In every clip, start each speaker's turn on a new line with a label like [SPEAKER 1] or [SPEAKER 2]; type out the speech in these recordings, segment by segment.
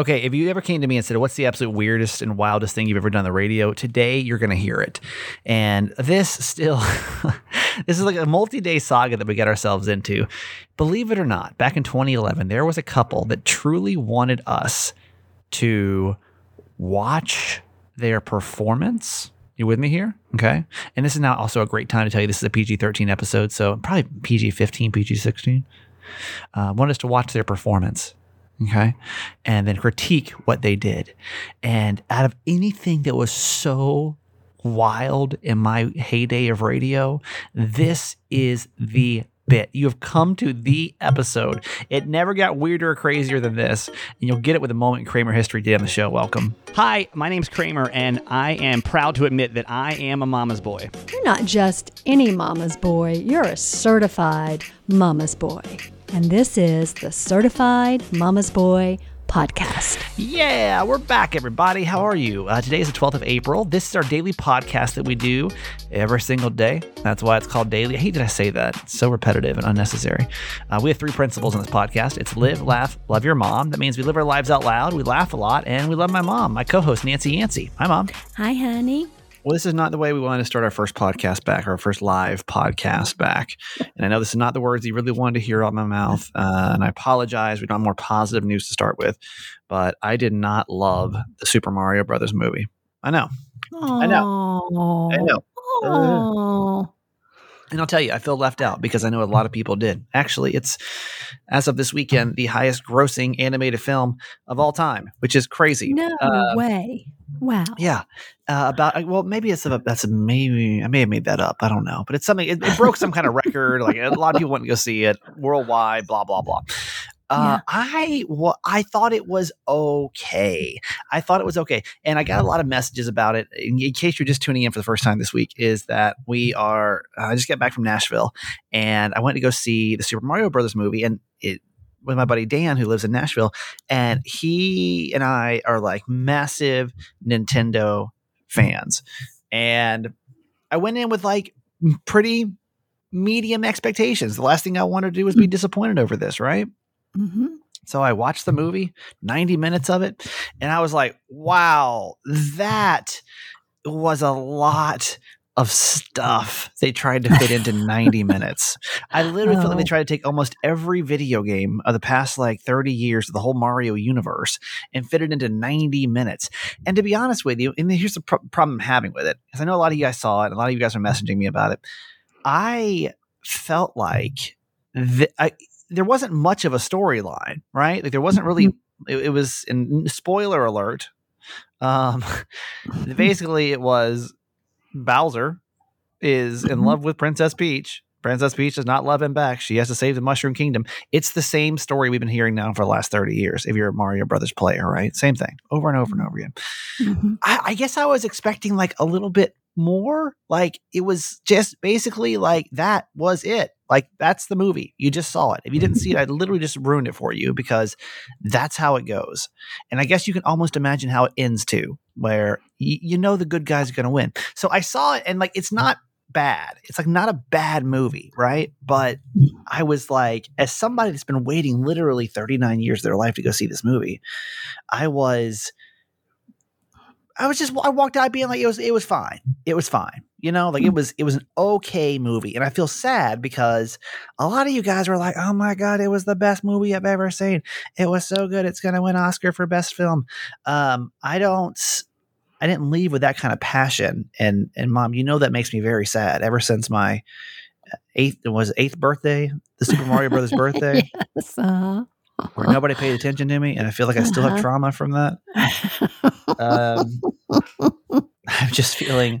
[SPEAKER 1] Okay, if you ever came to me and said, "What's the absolute weirdest and wildest thing you've ever done on the radio?" Today, you're going to hear it, and this still, this is like a multi-day saga that we get ourselves into. Believe it or not, back in 2011, there was a couple that truly wanted us to watch their performance. You with me here? Okay. And this is now also a great time to tell you this is a PG 13 episode. So probably PG 15, PG 16. Uh, us to watch their performance. Okay. And then critique what they did. And out of anything that was so wild in my heyday of radio, this is the bit. You have come to the episode. It never got weirder or crazier than this, and you'll get it with a moment in Kramer history today on the show. Welcome.
[SPEAKER 2] Hi, my name's Kramer, and I am proud to admit that I am a mama's boy.
[SPEAKER 3] You're not just any mama's boy, you're a certified mama's boy. And this is the Certified Mama's Boy podcast.
[SPEAKER 1] Yeah, we're back, everybody. How are you? Uh, today is the 12th of April. This is our daily podcast that we do every single day. That's why it's called daily. I hate that I say that. It's so repetitive and unnecessary. Uh, we have three principles in this podcast it's live, laugh, love your mom. That means we live our lives out loud, we laugh a lot, and we love my mom, my co host, Nancy Yancey. Hi, Mom.
[SPEAKER 3] Hi, honey.
[SPEAKER 1] Well, this is not the way we wanted to start our first podcast back, our first live podcast back. And I know this is not the words you really wanted to hear out of my mouth. Uh, and I apologize. We don't have more positive news to start with. But I did not love the Super Mario Brothers movie. I know.
[SPEAKER 3] Aww.
[SPEAKER 1] I know. I know.
[SPEAKER 3] Aww.
[SPEAKER 1] And I'll tell you, I feel left out because I know a lot of people did. Actually, it's as of this weekend the highest grossing animated film of all time, which is crazy.
[SPEAKER 3] No
[SPEAKER 1] Uh,
[SPEAKER 3] way. Wow.
[SPEAKER 1] Yeah, uh, about well, maybe it's a, that's a, maybe I may have made that up. I don't know, but it's something. It, it broke some kind of record. Like a lot of people went to go see it worldwide. Blah blah blah. Uh, I well, I thought it was okay. I thought it was okay, and I got a lot of messages about it. In, in case you're just tuning in for the first time this week, is that we are. Uh, I just got back from Nashville, and I went to go see the Super Mario Brothers movie, and it with my buddy Dan who lives in Nashville, and he and I are like massive Nintendo fans, and I went in with like pretty medium expectations. The last thing I wanted to do was be disappointed over this, right?
[SPEAKER 3] Hmm
[SPEAKER 1] So I watched the movie, 90 minutes of it, and I was like, wow, that was a lot of stuff they tried to fit into 90 minutes. I literally feel like they
[SPEAKER 3] Oh.
[SPEAKER 1] tried to take almost every video game of the past like 30 years of the whole Mario universe and fit it into 90 minutes. And to be honest with you, and here's the pro- problem I'm having with it, because I know a lot of you guys saw it, a lot of you guys are messaging me about it. I felt like th- I, there wasn't much of a storyline, right? Like there wasn't really. It, it was. in spoiler alert. Um, basically, it was Bowser is in
[SPEAKER 3] Mhm.
[SPEAKER 1] love with Princess Peach. Princess Peach does not love him back. She has to save the Mushroom Kingdom. It's the same story we've been hearing now for the last 30 years. If you're a Mario Brothers player, right? Same thing over and over and over again.
[SPEAKER 3] hmm
[SPEAKER 1] I, I guess I was expecting like a little bit more. Like it was just basically like that was it. Like that's the movie. You just saw it. If you didn't see it, I literally just ruined it for you because that's how it goes. And I guess you can almost imagine how it ends too, where y- you know the good guys are going to win. So I saw it and like it's not bad. It's like not a bad movie, right? But I was like, as somebody that's been waiting literally 39 years of their life to go see this movie, I was I was just I walked out being like it was it was fine. It was fine. You know, like it was it was an okay movie. And I feel sad because a lot of you guys were like, "Oh my god, it was the best movie I've ever seen. It was so good. It's going to win Oscar for best film." Um I don't I didn't leave with that kind of passion and and mom, you know that makes me very sad ever since my uh, eighth was eighth birthday, the Super Mario Brothers birthday,
[SPEAKER 3] Yes, uh-huh.
[SPEAKER 1] Where nobody paid attention to me and I feel like I still have
[SPEAKER 3] Uh-huh.
[SPEAKER 1] trauma from that. Um I'm just feeling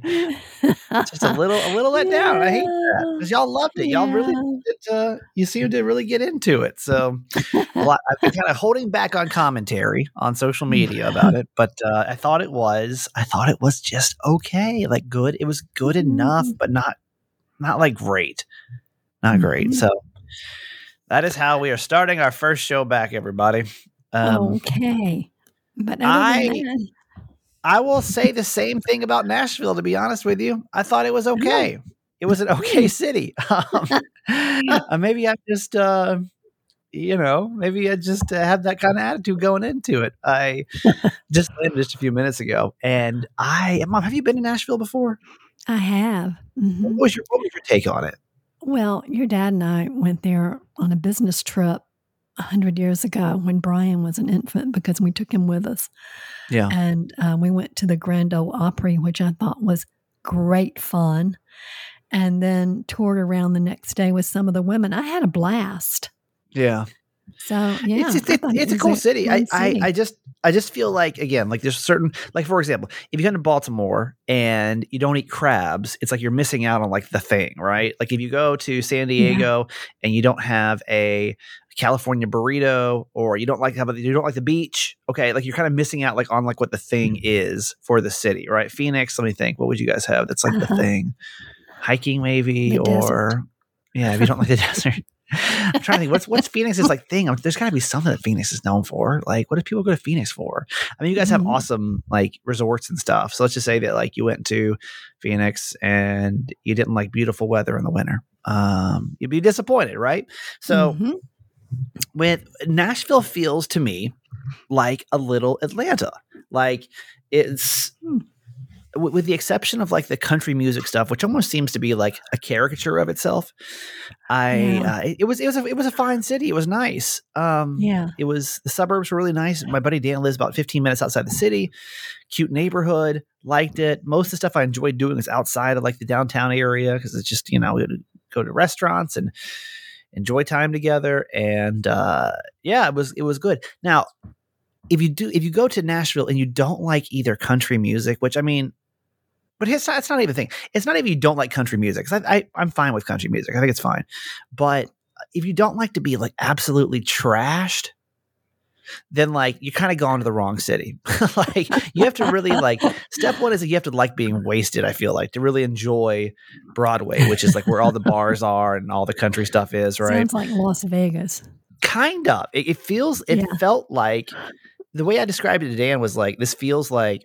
[SPEAKER 1] just a little a little let down. I hate that because y'all loved it. Y'all really it, uh, you seem to really get into it. So lot, I've been kind of holding back on commentary on social media about it, but uh, I thought it was I thought it was just okay, like good. It was good enough,
[SPEAKER 3] Mhm.
[SPEAKER 1] but not not like great, not great.
[SPEAKER 3] Mhm.
[SPEAKER 1] So that is how we are starting our first show back, everybody. Um,
[SPEAKER 3] okay. But
[SPEAKER 1] I-
[SPEAKER 3] that,
[SPEAKER 1] I will say the same thing about Nashville. To be honest with you, I thought it was okay. It was an okay city. Um, uh, maybe I'm just uh, you know, maybe I just uh, have that kind of attitude going into it. I just landed just a few minutes ago, and I, mom, have you been to Nashville before?
[SPEAKER 3] I have. Mhm.
[SPEAKER 1] What was your What was your take on it?
[SPEAKER 3] Well, your dad and I went there on a business trip a hundred years ago when Brian was an infant because we took him with us,
[SPEAKER 1] Yeah,
[SPEAKER 3] and uh, we went to the Grand Ole Opry, which I thought was great fun, and then toured around the next day with some of the women. I had a blast.
[SPEAKER 1] yeah.
[SPEAKER 3] So yeah,
[SPEAKER 1] it's it's,
[SPEAKER 3] I
[SPEAKER 1] it-
[SPEAKER 3] thought it
[SPEAKER 1] it's a cool city. I,
[SPEAKER 3] fun
[SPEAKER 1] I
[SPEAKER 3] city.
[SPEAKER 1] I just I just feel like again like there's certain like for example if you come to Baltimore and you don't eat crabs it's like you're missing out on like the thing right like if you go to San Diego and you don't have a California burrito or you don't like a, you don't like the beach okay like you're kind of missing out like on like what the thing
[SPEAKER 3] Mm.
[SPEAKER 1] is for the city right Phoenix let me think what would you guys have that's like the
[SPEAKER 3] Uh-huh.
[SPEAKER 1] thing hiking maybe
[SPEAKER 3] The
[SPEAKER 1] or
[SPEAKER 3] desert.
[SPEAKER 1] yeah if you don't like the desert I'm trying to think what's what's Phoenix's like thing. I'm- There's got to be something that Phoenix is known for. Like, what do people go to Phoenix for? I mean, you guys have
[SPEAKER 3] Mhm.
[SPEAKER 1] awesome like resorts and stuff. So let's just say that like you went to Phoenix and you didn't like beautiful weather in the winter. Um, you'd be disappointed, right? So
[SPEAKER 3] Mhm.
[SPEAKER 1] when Nashville feels to me like a little Atlanta, like it's
[SPEAKER 3] Hmm.
[SPEAKER 1] With, with the exception of like the country music stuff, which almost seems to be like a caricature of itself. I
[SPEAKER 3] Yeah.
[SPEAKER 1] uh, it, it was it was a, it was a fine city. It was nice. Um,
[SPEAKER 3] yeah,
[SPEAKER 1] it was the suburbs were really nice. My buddy Dan lives about 15 minutes outside the city. Cute neighborhood. Liked it. Most of the stuff I enjoyed doing is outside of like the downtown area because it's just you know we would go to restaurants and enjoy time together. And uh, yeah, it was it was good. Now, if you do if you go to Nashville and you don't like either country music, which I mean. But it's not, it's not even a thing. It's not even you don't like country music. I, I, I'm fine with country music. I think it's fine. But if you don't like to be like absolutely trashed, then like you kind of gone to the wrong city. like you have to really like step one is that you have to like being wasted, I feel like, to really enjoy Broadway, which is like where all the bars are and all the country stuff is, right?
[SPEAKER 3] sounds like Las Vegas.
[SPEAKER 1] kind of. It, it feels it
[SPEAKER 3] Yeah.
[SPEAKER 1] felt like the way I described it to Dan was like this feels like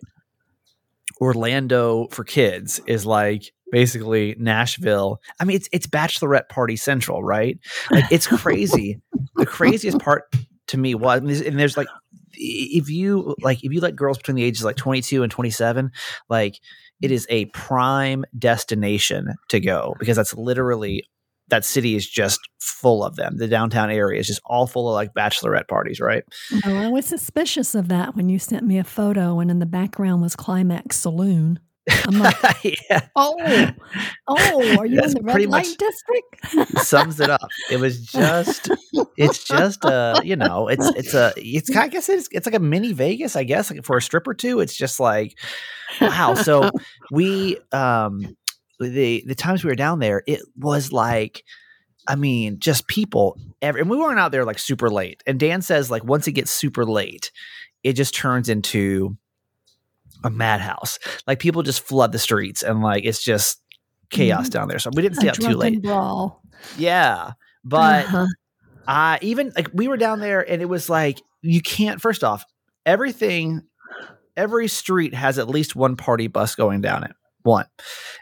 [SPEAKER 1] Orlando for kids is like basically Nashville. I mean, it's it's bachelorette party central, right? Like it's crazy. the craziest part to me was, and there's, like, if you like, if you let girls between the ages like 22 and 27, like it is a prime destination to go because that's literally that city is just full of them. The downtown area is just all full of like bachelorette parties, right?
[SPEAKER 3] Oh, I was suspicious of that when you sent me a photo, and in the background was Climax Saloon. I'm like,
[SPEAKER 1] yeah,
[SPEAKER 3] oh, oh, are you
[SPEAKER 1] That's
[SPEAKER 3] in the red light district?
[SPEAKER 1] sums it up. It was just, it's just a, you know, it's it's a, it's I guess it's it's like a mini Vegas, I guess, like for a strip or two. It's just like, wow. So we, um, the the times we were down there, it was like. I mean, just people. Every, and we weren't out there like super late. And Dan says like once it gets super late, it just turns into a madhouse. Like people just flood the streets, and like it's just chaos
[SPEAKER 3] Mhm.
[SPEAKER 1] down there. So we didn't stay
[SPEAKER 3] a
[SPEAKER 1] out too late.
[SPEAKER 3] brawl.
[SPEAKER 1] Yeah, but
[SPEAKER 3] Uh-huh.
[SPEAKER 1] I even like we were down there and it was like you can't first off, everything every street has at least one party bus going down it. One.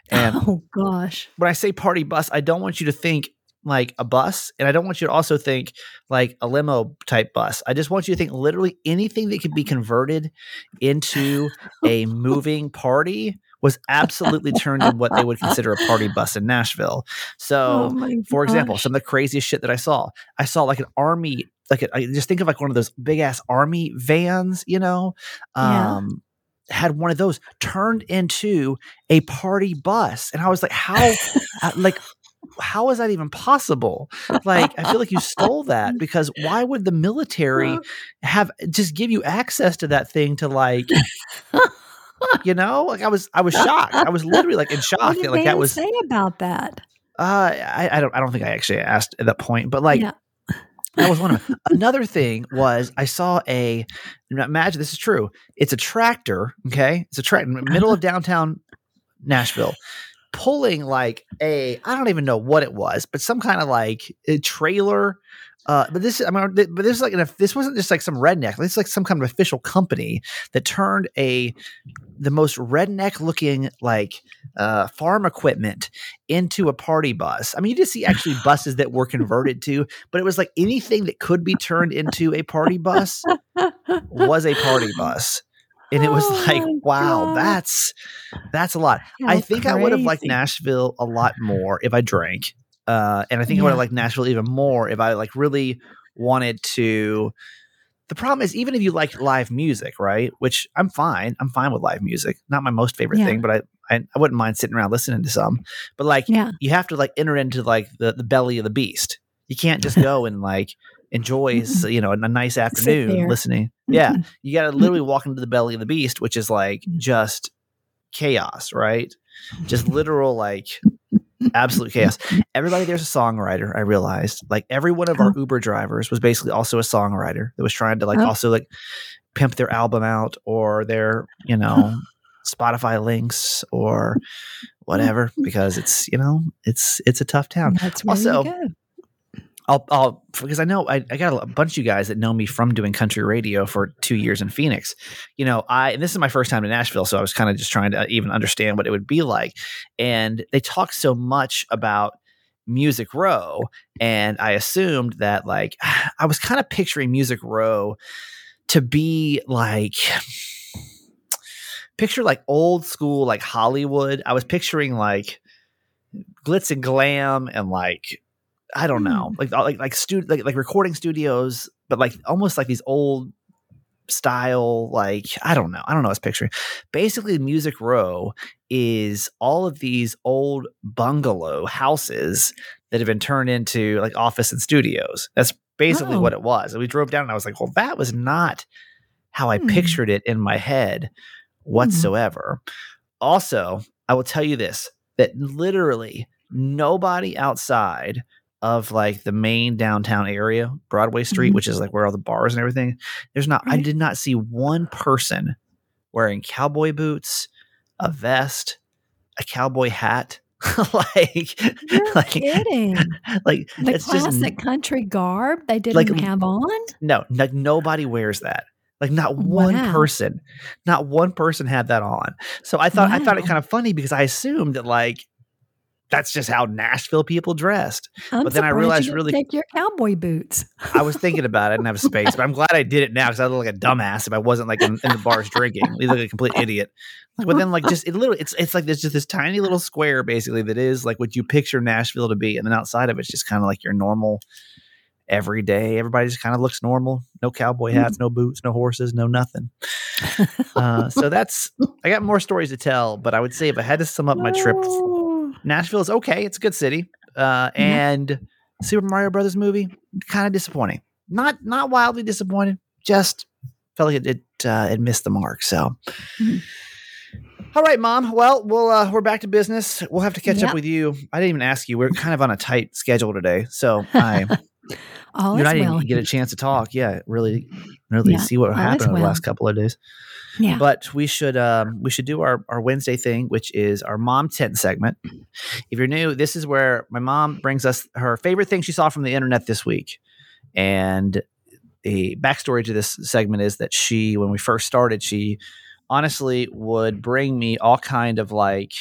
[SPEAKER 1] And
[SPEAKER 3] oh gosh,
[SPEAKER 1] when I say party bus, I don't want you to think like a bus and I don't want you to also think like a limo type bus. I just want you to think literally anything that could be converted into a moving party was absolutely turned in what they would consider a party bus in Nashville. So
[SPEAKER 3] oh
[SPEAKER 1] for example, some of the craziest shit that I saw. I saw like an army, like a, I just think of like one of those big ass army vans, you know,
[SPEAKER 3] Yeah.
[SPEAKER 1] um, had one of those turned into a party bus, and I was like, how, uh, like. How is that even possible? Like, I feel like you stole that because why would the military have just give you access to that thing to like, you know? Like, I was, I was shocked. I was literally like in shock.
[SPEAKER 3] what did
[SPEAKER 1] like that was
[SPEAKER 3] say about that?
[SPEAKER 1] uh, I, I don't. I don't think I actually asked at that point, but like
[SPEAKER 3] Yeah.
[SPEAKER 1] That was one of them. Another thing was I saw a. Imagine this is true. It's a tractor. Okay, it's a tractor in the middle uh-huh. of downtown Nashville, pulling like a I don't even know what it was, but some kind of like a trailer. Uh, but this, I mean, but this is like an, this wasn't just like some redneck. This is like some kind of official company that turned a the most redneck looking like uh, farm equipment into a party bus. I mean, you just see actually buses that were converted to, but it was like anything that could be turned into a party bus was a party bus. And it was
[SPEAKER 4] Oh
[SPEAKER 1] like,
[SPEAKER 4] my
[SPEAKER 1] wow,
[SPEAKER 4] God.
[SPEAKER 1] that's that's a lot. I think I would have liked. Nashville a lot more if I drank. Uh, and I think I would have liked Nashville even more if I like really wanted to. The problem is, even if you like live music, right? Which I'm fine. I'm fine with live music. Not my most favorite
[SPEAKER 4] Yeah.
[SPEAKER 1] thing, but I, I I wouldn't mind sitting around listening to some. But like,
[SPEAKER 4] Yeah.
[SPEAKER 1] you have to like enter into like the the belly of the beast. You can't just go and like enjoy s- you know a nice afternoon listening. Yeah,
[SPEAKER 4] Mhm.
[SPEAKER 1] you got to literally walk into the belly of the beast, which is like just chaos, right? Just literal like absolute chaos. Everybody there's a songwriter. I realized like every one of our Uber drivers was basically also a songwriter that was trying to like
[SPEAKER 4] Oh.
[SPEAKER 1] also like pimp their album out or their you know Spotify links or whatever because it's you know it's it's a tough town.
[SPEAKER 4] That's where
[SPEAKER 1] Also,
[SPEAKER 4] you go.
[SPEAKER 1] I'll, I'll, because I know I, I got a bunch of you guys that know me from doing country radio for two years in Phoenix. You know, I, and this is my first time to Nashville, so I was kind of just trying to even understand what it would be like. And they talk so much about Music Row, and I assumed that, like, I was kind of picturing Music Row to be like, picture like old school, like Hollywood. I was picturing like glitz and glam and like I don't know, like like like stu- like like recording studios, but like almost like these old style like I don't know. I don't know I was picturing. Basically Music Row is all of these old bungalow houses that have been turned into like office and studios. That's basically
[SPEAKER 4] Oh.
[SPEAKER 1] what it was. And we drove down and I was like, "Well, that was not how I
[SPEAKER 4] Hmm.
[SPEAKER 1] pictured it in my head whatsoever." Also, I will tell you this that literally nobody outside of like the main downtown area, Broadway Street,
[SPEAKER 4] Mhm.
[SPEAKER 1] which is like where all the bars and everything, there's not, I did not see one person wearing cowboy boots, a vest, a cowboy hat. like,
[SPEAKER 4] You're
[SPEAKER 1] like,
[SPEAKER 4] kidding.
[SPEAKER 1] like,
[SPEAKER 4] The
[SPEAKER 1] it's just
[SPEAKER 4] country garb they didn't
[SPEAKER 1] Like-
[SPEAKER 4] have on.
[SPEAKER 1] no, like nobody wears that. Like not one
[SPEAKER 4] Wow.
[SPEAKER 1] person, not one person had that on. So I thought I thought it kind of funny because I assumed that like that's just how Nashville people dressed.
[SPEAKER 4] I'm
[SPEAKER 1] But then I realized really-
[SPEAKER 4] take your cowboy boots.
[SPEAKER 1] I was thinking about it, I didn't have space, but I'm glad I did it now because I look like a dumbass if I wasn't like in, in the bars drinking. You look like a complete idiot. But then like just it literally it's it's like there's just this tiny little square basically that is like what you picture Nashville to be, and then outside of it's just kind of like your normal every day. Everybody just kind of looks normal. No cowboy hats, no boots, no horses, no nothing. Uh, so that's I got more stories to tell, but I would say if I had to sum up my trip. Nashville is okay. It's a good city. Uh, and Super Mario Brothers movie kind of disappointing. Not not wildly disappointed. Just felt like it it, uh, it missed the mark. So.
[SPEAKER 4] Mhm.
[SPEAKER 1] All right, mom. Well, we'll uh, we're back to business. We'll have to catch
[SPEAKER 4] Yep.
[SPEAKER 1] up with you. I didn't even ask you. We're kind of on a tight schedule today, so I
[SPEAKER 4] All
[SPEAKER 1] you
[SPEAKER 4] is
[SPEAKER 1] I didn't
[SPEAKER 4] well.
[SPEAKER 1] get a chance to talk. Yeah, really, really
[SPEAKER 4] Yeah,
[SPEAKER 1] see what happened over the last couple of days.
[SPEAKER 4] Yeah.
[SPEAKER 1] But we should um, we should do our our Wednesday thing, which is our mom tent segment. If you're new, this is where my mom brings us her favorite thing she saw from the internet this week. And the backstory to this segment is that she, when we first started, she honestly would bring me all kind of like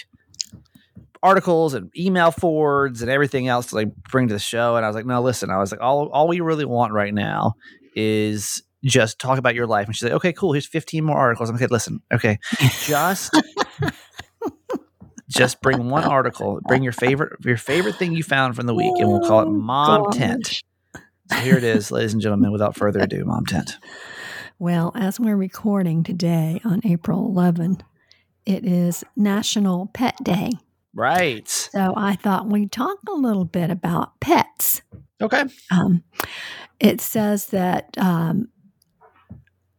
[SPEAKER 1] articles and email forwards and everything else to like bring to the show. And I was like, no, listen, I was like, all all we really want right now is just talk about your life. And she's like, okay, cool. Here's 15 more articles. I'm like, okay, listen, okay, just just bring one article. Bring your favorite your favorite thing you found from the week, and we'll call it
[SPEAKER 4] Oh,
[SPEAKER 1] Mom
[SPEAKER 4] gosh.
[SPEAKER 1] Tent. So here it is, ladies and gentlemen. Without further ado, Mom Tent.
[SPEAKER 4] Well, as we're recording today on April 11, it is National Pet Day.
[SPEAKER 1] Right.
[SPEAKER 4] So I thought we'd talk a little bit about pets.
[SPEAKER 1] Okay.
[SPEAKER 4] Um, it says that um,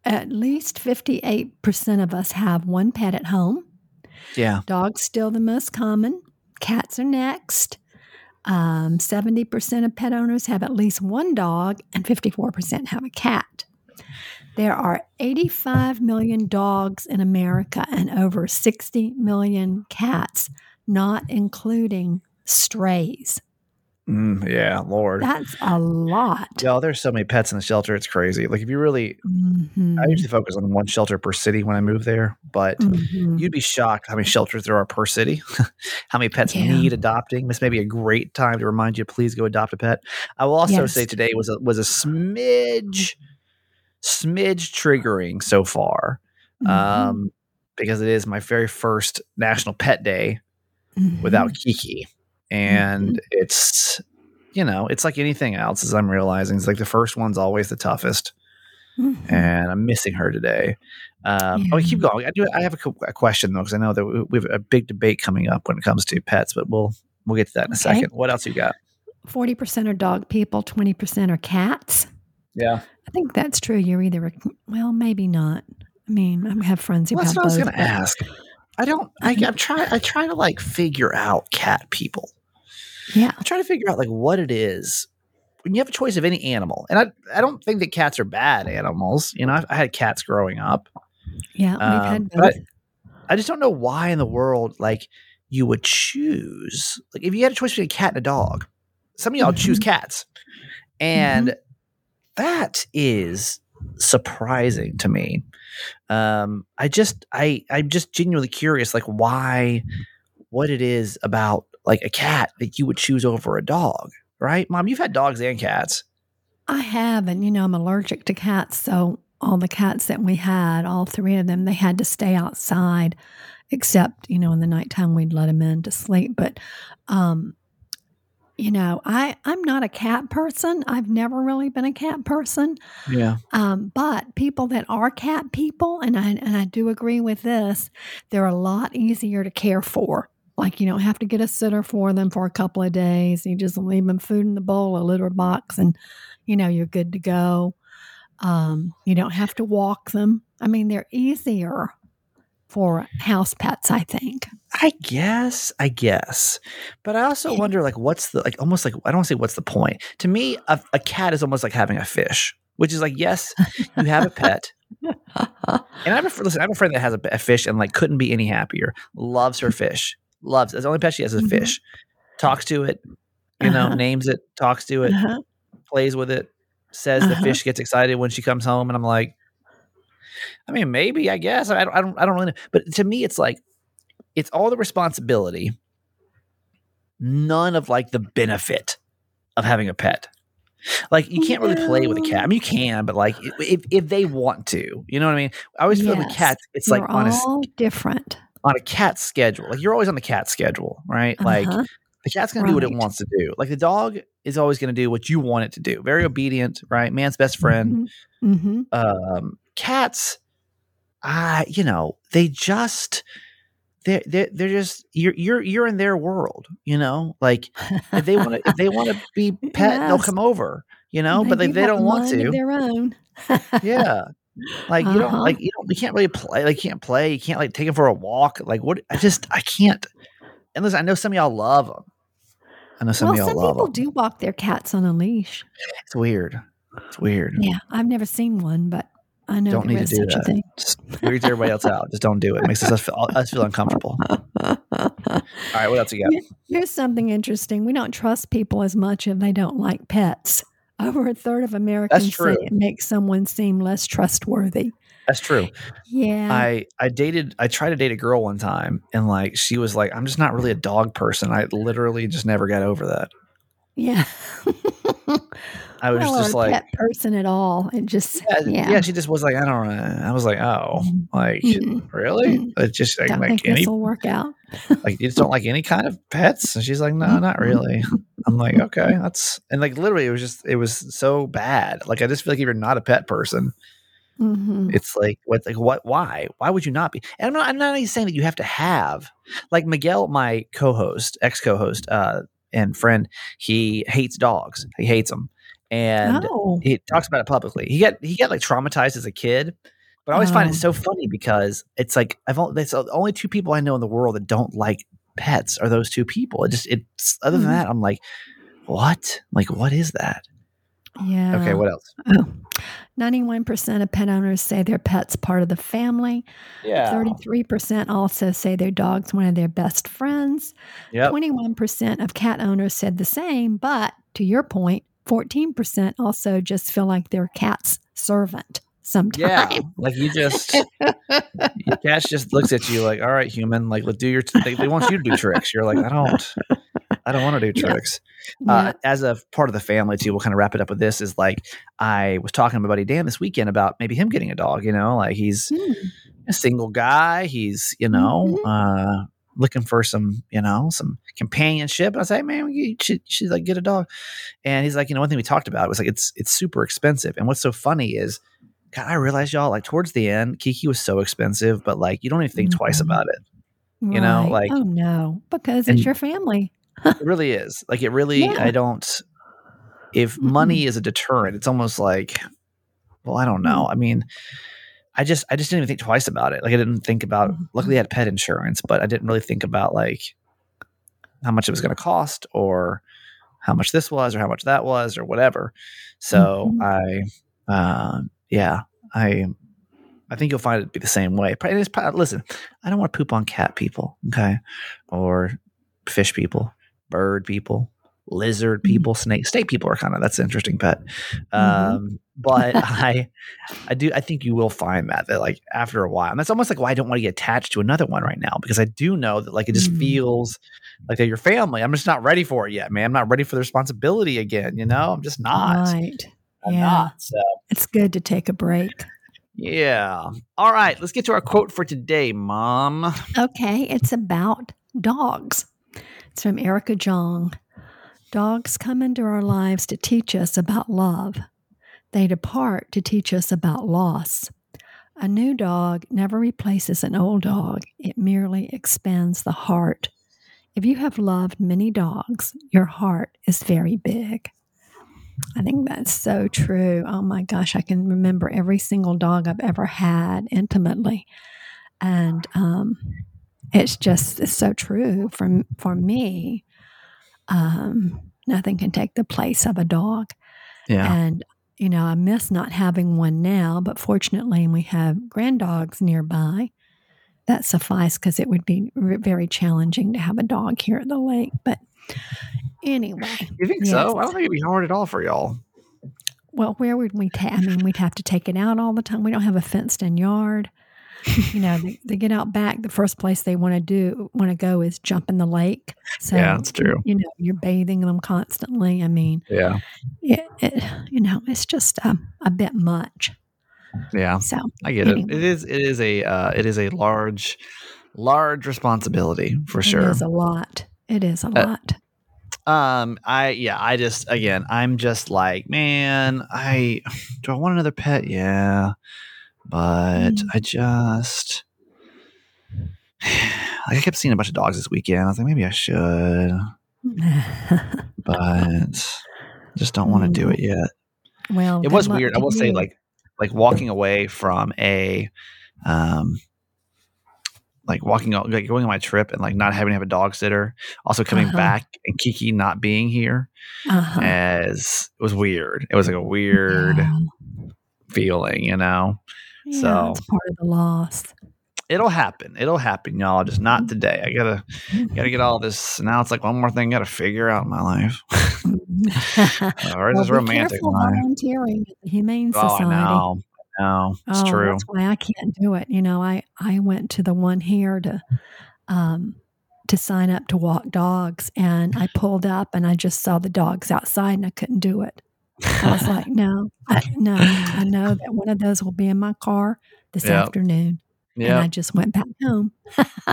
[SPEAKER 4] at least 58% of us have one pet at home.
[SPEAKER 1] Yeah.
[SPEAKER 4] Dogs still the most common. Cats are next. Um, 70% of pet owners have at least one dog, and 54% have a cat. There are 85 million dogs in America and over 60 million cats. not including strays.
[SPEAKER 1] Mm, yeah, Lord.
[SPEAKER 4] That's a lot.
[SPEAKER 1] Yo, there's so many pets in the shelter. It's crazy. Like if you really,
[SPEAKER 4] Mhm.
[SPEAKER 1] I usually focus on one shelter per city when I move there, but
[SPEAKER 4] Mhm.
[SPEAKER 1] you'd be shocked how many shelters there are per city. how many pets
[SPEAKER 4] Yeah.
[SPEAKER 1] need adopting. This may be a great time to remind you, please go adopt a pet. I will also
[SPEAKER 4] Yes.
[SPEAKER 1] say today was a was a smidge, smidge triggering so far,
[SPEAKER 4] Mhm.
[SPEAKER 1] um, because it is my very first National Pet Day without Kiki. And it's, you know, it's like anything else, as I'm realizing. It's like the first one's always the toughest.
[SPEAKER 4] Mhm.
[SPEAKER 1] And I'm missing her today. Um, Oh, keep going. I do. I have a, a question though, because I know that we, we have a big debate coming up when it comes to pets, but we'll we'll get to that in a
[SPEAKER 4] Okay.
[SPEAKER 1] second. What else you got?
[SPEAKER 4] 40% are dog people, 20% are cats.
[SPEAKER 1] Yeah,
[SPEAKER 4] I think that's true. You're either, a, well, maybe not. I mean, I have friends who
[SPEAKER 1] well, that's
[SPEAKER 4] have
[SPEAKER 1] what I was going to ask. I don't. I, I'm trying. I try to like figure out cat people.
[SPEAKER 4] Yeah.
[SPEAKER 1] I try to figure out like what it is when you have a choice of any animal, and I I don't think that cats are bad animals. You know, I've, I had cats growing up.
[SPEAKER 4] Yeah. We've
[SPEAKER 1] Um,
[SPEAKER 4] had
[SPEAKER 1] but
[SPEAKER 4] both.
[SPEAKER 1] I just don't know why in the world like you would choose like if you had a choice between a cat and a dog. Some of y'all choose
[SPEAKER 4] Mhm.
[SPEAKER 1] cats, and that is surprising to me. Um, I just I I'm just genuinely curious like why what it is about like a cat that you would choose over a dog, right? Mom, you've had dogs and cats.
[SPEAKER 4] I have, and you know, I'm allergic to cats. So all the cats that we had, all three of them, they had to stay outside, except you know, in the nighttime we'd let them in to sleep. But, um, you know, I I'm not a cat person. I've never really been a cat person.
[SPEAKER 1] Yeah.
[SPEAKER 4] Um, but people that are cat people, and I and I do agree with this, they're a lot easier to care for. Like you don't have to get a sitter for them for a couple of days. You just leave them food in the bowl, a litter box, and you know you're good to go. Um, you don't have to walk them. I mean, they're easier for house pets. I think.
[SPEAKER 1] I guess, I guess, but I also
[SPEAKER 4] Yeah.
[SPEAKER 1] wonder, like, what's the like? Almost like I don't say what's the point. To me, a, a cat is almost like having a fish, which is like, yes, you have a pet, and I have a listen. I have a friend that has a, a fish and like couldn't be any happier. Loves her fish. Loves. It's the only pet she has is a
[SPEAKER 4] Mhm.
[SPEAKER 1] fish. Talks to it, you know,
[SPEAKER 4] Uh-huh.
[SPEAKER 1] names it, talks to it,
[SPEAKER 4] Uh-huh.
[SPEAKER 1] plays with it. Says the
[SPEAKER 4] Uh-huh.
[SPEAKER 1] fish gets excited when she comes home, and I'm like, I mean, maybe I guess I don't, I don't, I don't really know. But to me, it's like it's all the responsibility, none of like the benefit of having a pet. Like you can't really play with a cat. I mean, you can, but like if if they want to, you know what I mean. I always feel with cats, it's
[SPEAKER 4] They're
[SPEAKER 1] like on a s-
[SPEAKER 4] all different.
[SPEAKER 1] On a cat schedule. Like you're always on the cat schedule, right? Like
[SPEAKER 4] Uh-huh.
[SPEAKER 1] the cat's gonna do what it wants to do. Like the dog is always gonna do what you want it to do. Very obedient, right? Man's best friend.
[SPEAKER 4] Mm-hmm.
[SPEAKER 1] Um, cats, I you know they just they're they're, they're just you're you're you're in their world, you know. Like if they want to if they want to be pet, they'll come over, you know. but they,
[SPEAKER 4] do
[SPEAKER 1] they
[SPEAKER 4] have
[SPEAKER 1] don't want to.
[SPEAKER 4] Their own.
[SPEAKER 1] yeah. Like you don't
[SPEAKER 4] Uh-huh.
[SPEAKER 1] like you don't you can't really play like you can't play you can't like take them for a walk like what I just I can't and listen I know some of y'all love them I know some
[SPEAKER 4] well,
[SPEAKER 1] of y'all
[SPEAKER 4] some people
[SPEAKER 1] them
[SPEAKER 4] do walk their cats on a leash.
[SPEAKER 1] it's weird it's weird
[SPEAKER 4] Yeah, I've never seen one, but I know
[SPEAKER 1] don't need to do
[SPEAKER 4] such a
[SPEAKER 1] that
[SPEAKER 4] thing.
[SPEAKER 1] just weird everybody else out just don't do it, it makes us feel, us feel uncomfortable all right what else you got
[SPEAKER 4] Here's something interesting. We don't trust people as much if they don't like pets. Over a third of Americans say it makes someone seem less trustworthy.
[SPEAKER 1] that's true
[SPEAKER 4] Yeah.
[SPEAKER 1] I I dated I tried to date a girl one time and like she was like I'm just not really a dog person I literally just never got over that
[SPEAKER 4] yeah.
[SPEAKER 1] I was
[SPEAKER 4] well,
[SPEAKER 1] just like
[SPEAKER 4] pet person at all. It just
[SPEAKER 1] yeah,
[SPEAKER 4] yeah.
[SPEAKER 1] yeah, she just was like, I don't know. I was like, oh, like,
[SPEAKER 4] Mm-mm.
[SPEAKER 1] really?
[SPEAKER 4] Mm.
[SPEAKER 1] It's just like,
[SPEAKER 4] don't
[SPEAKER 1] like
[SPEAKER 4] think
[SPEAKER 1] any,
[SPEAKER 4] this will work out.
[SPEAKER 1] like, you just don't like any kind of pets? And she's like, no, not really. I'm like, okay, that's, and like, literally, it was just, it was so bad. Like, I just feel like if you're not a pet person,
[SPEAKER 4] hmm
[SPEAKER 1] it's like, what, like, what, why? Why would you not be? And I'm not, I'm not even saying that you have to have, like, Miguel, my co host, ex co host, uh, and friend, he hates dogs. He hates them. And,
[SPEAKER 4] oh,
[SPEAKER 1] he talks about it publicly. He got he got like traumatized as a kid, but I always find
[SPEAKER 4] Oh.
[SPEAKER 1] it so funny because it's like I've only only two people I know in the world that don't like pets are those two people. It just it's other than
[SPEAKER 4] Mhm.
[SPEAKER 1] that I'm like, what? Like what is that?
[SPEAKER 4] Yeah.
[SPEAKER 1] Okay, what else?
[SPEAKER 4] Oh, 91% of pet owners say their pet's part of the family.
[SPEAKER 1] Yeah.
[SPEAKER 4] 33% also say their dog's one of their best friends.
[SPEAKER 1] Yep.
[SPEAKER 4] 21% of cat owners said the same, but to your point, 14% also just feel like they're cat's servant sometimes.
[SPEAKER 1] Yeah, like you just your cat just looks at you like, "All right, human, like let's do your." T-. They, they want you to do tricks. You're like, I don't, I don't want to do tricks.
[SPEAKER 4] Yeah.
[SPEAKER 1] Uh, as a part of the family too, we'll kind of wrap it up with this. Is like I was talking to my buddy Dan this weekend about maybe him getting a dog. You know, like he's
[SPEAKER 4] Hmm.
[SPEAKER 1] a single guy. He's you know
[SPEAKER 4] Mhm.
[SPEAKER 1] uh, looking for some you know some companionship. And I say, man, you should, you should like get a dog. And he's like, you know, one thing we talked about was like it's it's super expensive. And what's so funny is, God, I realized y'all like towards the end, Kiki was so expensive, but like you don't even think twice
[SPEAKER 4] Mhm.
[SPEAKER 1] about it. you know, like-
[SPEAKER 4] oh no, because it's your family.
[SPEAKER 1] It really is. Like it really.
[SPEAKER 4] Yeah.
[SPEAKER 1] I don't. If money is a deterrent, it's almost like, well, I don't mm. know. I mean, I just I just didn't even think twice about it. Like I didn't think about. Mm-hmm. Luckily, I had pet insurance, but I didn't really think about like how much it was going to cost or how much this was or how much that was or whatever. So mm-hmm. I, uh, yeah, I. I think you'll find it to be the same way. Probably- probably- listen, I don't want to poop on cat people, okay, or fish people, bird people, lizard people, snake snake people are kind of that's an interesting pet. Um, but I I do I think you will find that that like after a while, and that's almost like why I don't want to get attached to another one right now because I do know that like it just
[SPEAKER 4] Mm.
[SPEAKER 1] feels like they're your family. I'm just not ready for it yet, man. I'm not ready for the responsibility again. You know, I'm just not.
[SPEAKER 4] Right.
[SPEAKER 1] I'm
[SPEAKER 4] yeah.
[SPEAKER 1] not. So
[SPEAKER 4] It's good to take a break.
[SPEAKER 1] yeah. All right, let's get to our quote for today, Mom.
[SPEAKER 4] Okay, it's about dogs. It's from Erica Jong. Dogs come into our lives to teach us about love. They depart to teach us about loss. A new dog never replaces an old dog, it merely expands the heart. If you have loved many dogs, your heart is very big. I think that's so true. Oh my gosh, I can remember every single dog I've ever had intimately. And um, it's just it's so true for for me. Um, nothing can take the place of a dog,
[SPEAKER 1] Yeah.
[SPEAKER 4] and you know I miss not having one now. But fortunately, we have grand dogs nearby. That suffice because it would be r- very challenging to have a dog here at the lake. But anyway,
[SPEAKER 1] You think
[SPEAKER 4] Yes.
[SPEAKER 1] so? I don't think it'd be hard at all for y'all.
[SPEAKER 4] well, where would we take? I mean, we'd have to take it out all the time. We don't have a fenced-in yard. You know, they, they get out back. The first place they want to do want to go is jump in the lake. So
[SPEAKER 1] Yeah, that's true.
[SPEAKER 4] You know, you're bathing them constantly. I mean,
[SPEAKER 1] Yeah.
[SPEAKER 4] it, it you know, it's just um, a bit much.
[SPEAKER 1] Yeah.
[SPEAKER 4] So
[SPEAKER 1] I get
[SPEAKER 4] Anyway.
[SPEAKER 1] it. It is it is a uh, it is a large large responsibility for sure.
[SPEAKER 4] It is a lot. It is a
[SPEAKER 1] Uh,
[SPEAKER 4] lot.
[SPEAKER 1] Um I yeah, I just again, I'm just like, man, I do I want another pet? Yeah. But
[SPEAKER 4] Mm.
[SPEAKER 1] I just like I kept seeing a bunch of dogs this weekend. I was like, maybe I should, but just don't want to do
[SPEAKER 4] Mm.
[SPEAKER 1] it yet.
[SPEAKER 4] well,
[SPEAKER 1] it was weird. I will say, like, like walking away from a, um, like walking like going on my trip and like not having to have a dog sitter, also coming
[SPEAKER 4] Uh-huh.
[SPEAKER 1] back and Kiki not being here,
[SPEAKER 4] uh-huh.
[SPEAKER 1] as it was weird. It was like a weird
[SPEAKER 4] Yeah.
[SPEAKER 1] feeling, you know.
[SPEAKER 4] Yeah,
[SPEAKER 1] So-
[SPEAKER 4] it's part of the loss.
[SPEAKER 1] It'll happen. It'll happen, y'all. Just not mm-hmm. today. I gotta, mm-hmm. gotta get all this. Now it's like one more thing I gotta figure out in my life. Mm-hmm. or is
[SPEAKER 4] Well,
[SPEAKER 1] this romantic life?
[SPEAKER 4] volunteering at the Humane
[SPEAKER 1] Oh, I
[SPEAKER 4] Society.
[SPEAKER 1] know. I know. It's
[SPEAKER 4] oh,
[SPEAKER 1] true.
[SPEAKER 4] That's why I can't do it. You know, I I went to the one here to um to sign up to walk dogs and I pulled up and I just saw the dogs outside and I couldn't do it. I was like, no, I, no, I know that one of those will be in my car this
[SPEAKER 1] Yep.
[SPEAKER 4] afternoon. And I just went back home.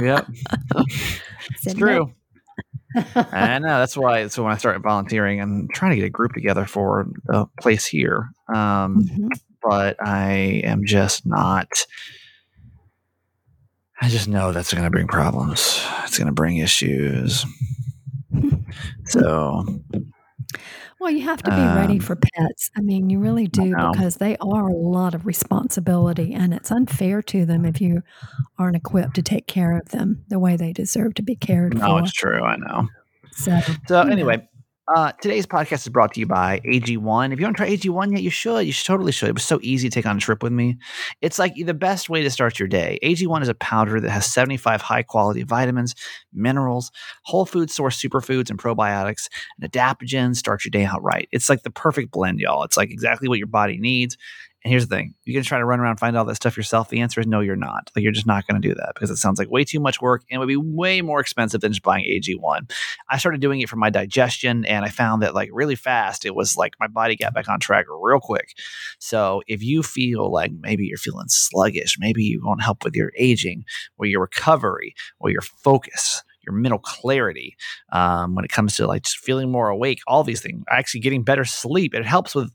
[SPEAKER 1] Yep. It's true. I know. That's why. So when I started volunteering and trying to get a group together for the place here, um,
[SPEAKER 4] Mhm.
[SPEAKER 1] but I am just not. I just know that's going to bring problems. It's going to bring issues. So
[SPEAKER 4] Well, you have to be ready
[SPEAKER 1] Um,
[SPEAKER 4] for pets. I mean, you really do because they are a lot of responsibility, and it's unfair to them if you aren't equipped to take care of them the way they deserve to be cared
[SPEAKER 1] no,
[SPEAKER 4] for.
[SPEAKER 1] No, it's true. I know.
[SPEAKER 4] So,
[SPEAKER 1] So
[SPEAKER 4] you know.
[SPEAKER 1] Uh, today's podcast is brought to you by AG1. If you don't try AG1 yet, you should. You should, totally should. It was so easy to take on a trip with me. It's like the best way to start your day. AG1 is a powder that has 75 high quality vitamins, minerals, whole food source superfoods, and probiotics, and adaptogens. Start your day out right. It's like the perfect blend, y'all. It's like exactly what your body needs. And here's the thing going to try to run around and find all that stuff yourself. The answer is no, you're not. Like, you're just not going to do that because it sounds like way too much work and it would be way more expensive than just buying AG1. I started doing it for my digestion and I found that, like, really fast, it was like my body got back on track real quick. So, if you feel like maybe you're feeling sluggish, maybe you want help with your aging or your recovery or your focus, your mental clarity um, when it comes to like just feeling more awake, all these things, actually getting better sleep. It helps with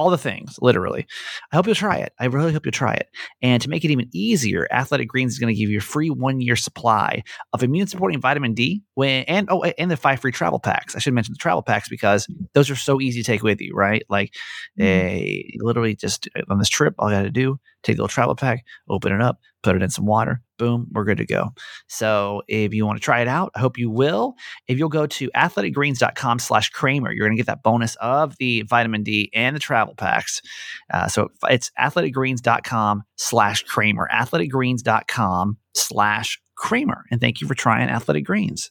[SPEAKER 1] all the things, literally. I hope you'll try it. I really hope you'll try it. And to make it even easier, Athletic Greens is going to give you a free one year supply of immune supporting vitamin D when and oh and the five free travel packs. I should mention the travel packs because those are so easy to take with you, right? Like they literally just eh, on this trip, all I got to do take the little travel pack, open it up, put it in some water, boom, we're good to go. So if you want to try it out, I hope you will. If you'll go to athleticgreens.com slash Kramer, you're going to get that bonus of the vitamin D and the travel packs. Uh, so it's athleticgreens.com slash Kramer, athleticgreens.com slash Kramer. And thank you for trying Athletic Greens.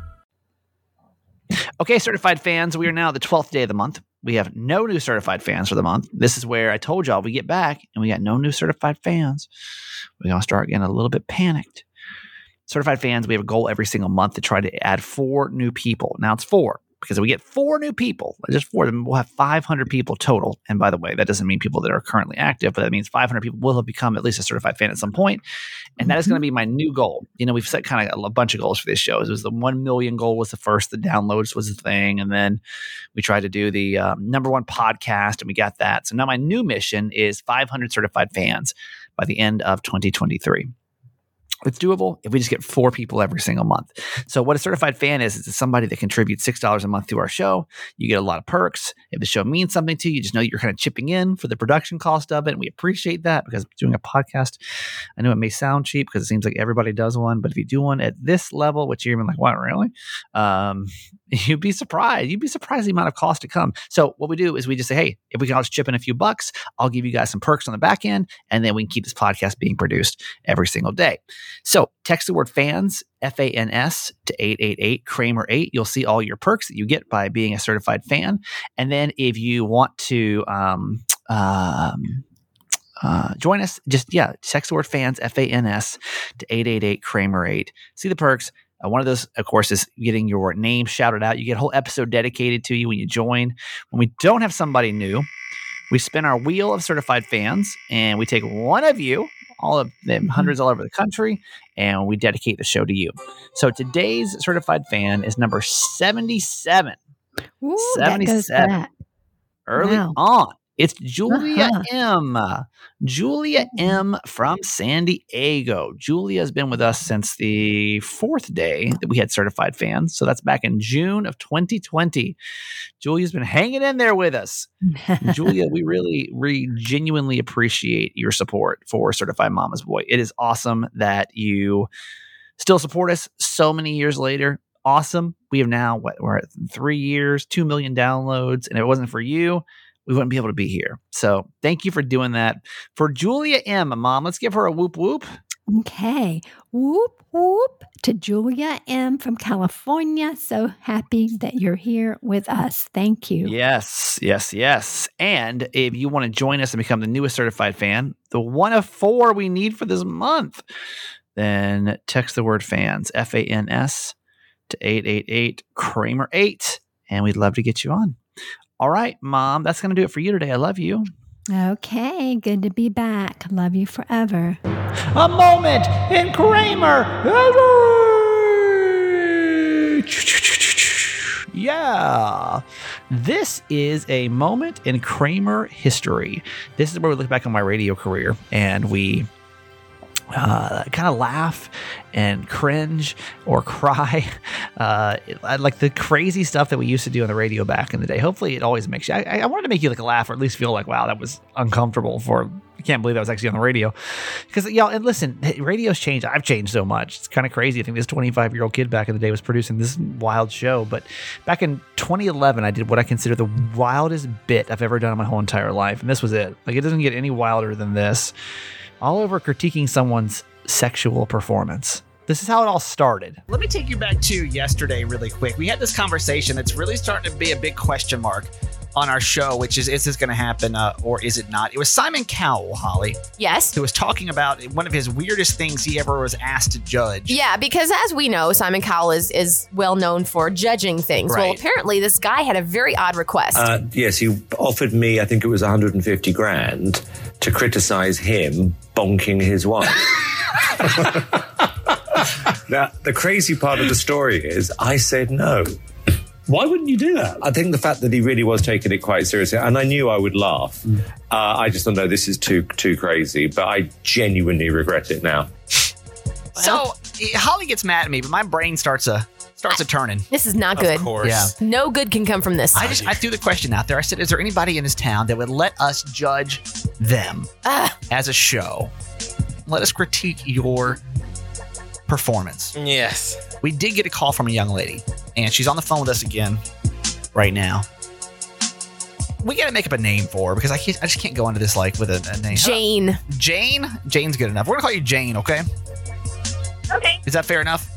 [SPEAKER 1] Okay, certified fans, we are now the 12th day of the month. We have no new certified fans for the month. This is where I told y'all we get back and we got no new certified fans. We're going to start getting a little bit panicked. Certified fans, we have a goal every single month to try to add four new people. Now it's four because if we get four new people, just four of them, we'll have 500 people total. And by the way, that doesn't mean people that are currently active, but that means 500 people will have become at least a certified fan at some point. And that is going to be my new goal. You know, we've set kind of a bunch of goals for this show. It was the 1 million goal was the first, the downloads was the thing. And then we tried to do the um, number one podcast and we got that. So now my new mission is 500 certified fans by the end of 2023. It's doable if we just get four people every single month. So, what a certified fan is, is somebody that contributes $6 a month to our show. You get a lot of perks. If the show means something to you, you just know you're kind of chipping in for the production cost of it. And we appreciate that because doing a podcast, I know it may sound cheap because it seems like everybody does one. But if you do one at this level, which you're even like, what, really? Um, you'd be surprised. You'd be surprised the amount of cost to come. So, what we do is we just say, hey, if we can all just chip in a few bucks, I'll give you guys some perks on the back end. And then we can keep this podcast being produced every single day. So text the word fans, F A N S, to 888 Kramer 8. You'll see all your perks that you get by being a certified fan. And then if you want to, um, um, uh, join us, just yeah, text the word fans, F A N S, to 888 Kramer 8. See the perks. Uh, one of those, of course, is getting your name shouted out. You get a whole episode dedicated to you when you join. When we don't have somebody new, we spin our wheel of certified fans and we take one of you all of them, mm-hmm. hundreds all over the country, and we dedicate the show to you. So today's certified fan is number 77.
[SPEAKER 4] Ooh, that goes
[SPEAKER 1] 77.
[SPEAKER 4] back.
[SPEAKER 1] Early
[SPEAKER 4] Wow.
[SPEAKER 1] on. It's Julia
[SPEAKER 4] Uh-huh.
[SPEAKER 1] M. Julia M from San Diego. Julia's been with us since the fourth day that we had certified fans. So that's back in June of 2020. Julia's been hanging in there with us. Julia, we really, we genuinely appreciate your support for Certified Mama's Boy. It is awesome that you still support us so many years later. Awesome. We have now, what, we're at three years, 2 million downloads. And if it wasn't for you, we wouldn't be able to be here. So thank you for doing that. For Julia M, Mom, let's give her a whoop whoop.
[SPEAKER 4] Okay. Whoop, whoop to Julia M. from California. So happy that you're here with us. Thank you.
[SPEAKER 1] Yes, yes, yes. And if you want to join us and become the newest certified fan, the one of four we need for this month, then text the word fans, F A N S, to 888 Kramer 8, and we'd love to get you on. All right, Mom, that's going to do it for you today. I love you.
[SPEAKER 4] Okay. Good to be back. Love you forever.
[SPEAKER 1] A moment in Kramer.
[SPEAKER 5] Yeah. This is a moment in Kramer history. This is where we look back on my radio career and we uh, kind of laugh and cringe or cry, uh, like the crazy stuff that we used to do on the radio back in the day. Hopefully, it always makes you. I, I wanted to make you like laugh or at least feel like, wow, that was uncomfortable. For I can't believe that was actually on the radio. Because y'all, and listen, radio's changed. I've changed so much. It's kind of crazy. I think this 25 year old kid back in the day was producing this wild show. But back in 2011, I did what I consider the wildest bit I've ever done in my whole entire life, and this was it. Like it doesn't get any wilder than this all over critiquing someone's sexual performance. This is how it all started.
[SPEAKER 1] Let me take you back to yesterday really quick. We had this conversation that's really starting to be a big question mark on our show, which is is this going to happen uh, or is it not? It was Simon Cowell, Holly,
[SPEAKER 6] Yes.
[SPEAKER 1] who was talking about one of his weirdest things he ever was asked to judge.
[SPEAKER 6] Yeah, because as we know, Simon Cowell is, is well known for judging things. Well, apparently, this guy had a very odd request.
[SPEAKER 7] Uh, yes, he offered me, I think it was 150 grand to criticize him bonking his wife. now, the crazy part of the story is I said no.
[SPEAKER 8] Why wouldn't you do that?
[SPEAKER 7] I think the fact that he really was taking it quite seriously, and I knew I would laugh. Uh, I just thought, no, this is too too crazy. But I genuinely regret it now.
[SPEAKER 1] So Holly gets mad at me, but my brain starts a starts a turning.
[SPEAKER 6] this is not good.
[SPEAKER 9] course.
[SPEAKER 1] Yeah.
[SPEAKER 6] No good can come from this.
[SPEAKER 1] I just I threw the question out there. I said, "Is there anybody in this town that would let us judge them
[SPEAKER 6] Ah.
[SPEAKER 1] as a show? Let us critique your performance."
[SPEAKER 9] Yes.
[SPEAKER 1] We did get a call from a young lady, and she's on the phone with us again right now. We got to make up a name for her because I can't, I just can't go into this like with a, a name.
[SPEAKER 6] Jane.
[SPEAKER 1] Jane. Jane's good enough. We're gonna call you Jane, okay?
[SPEAKER 10] Okay.
[SPEAKER 1] Is that fair enough?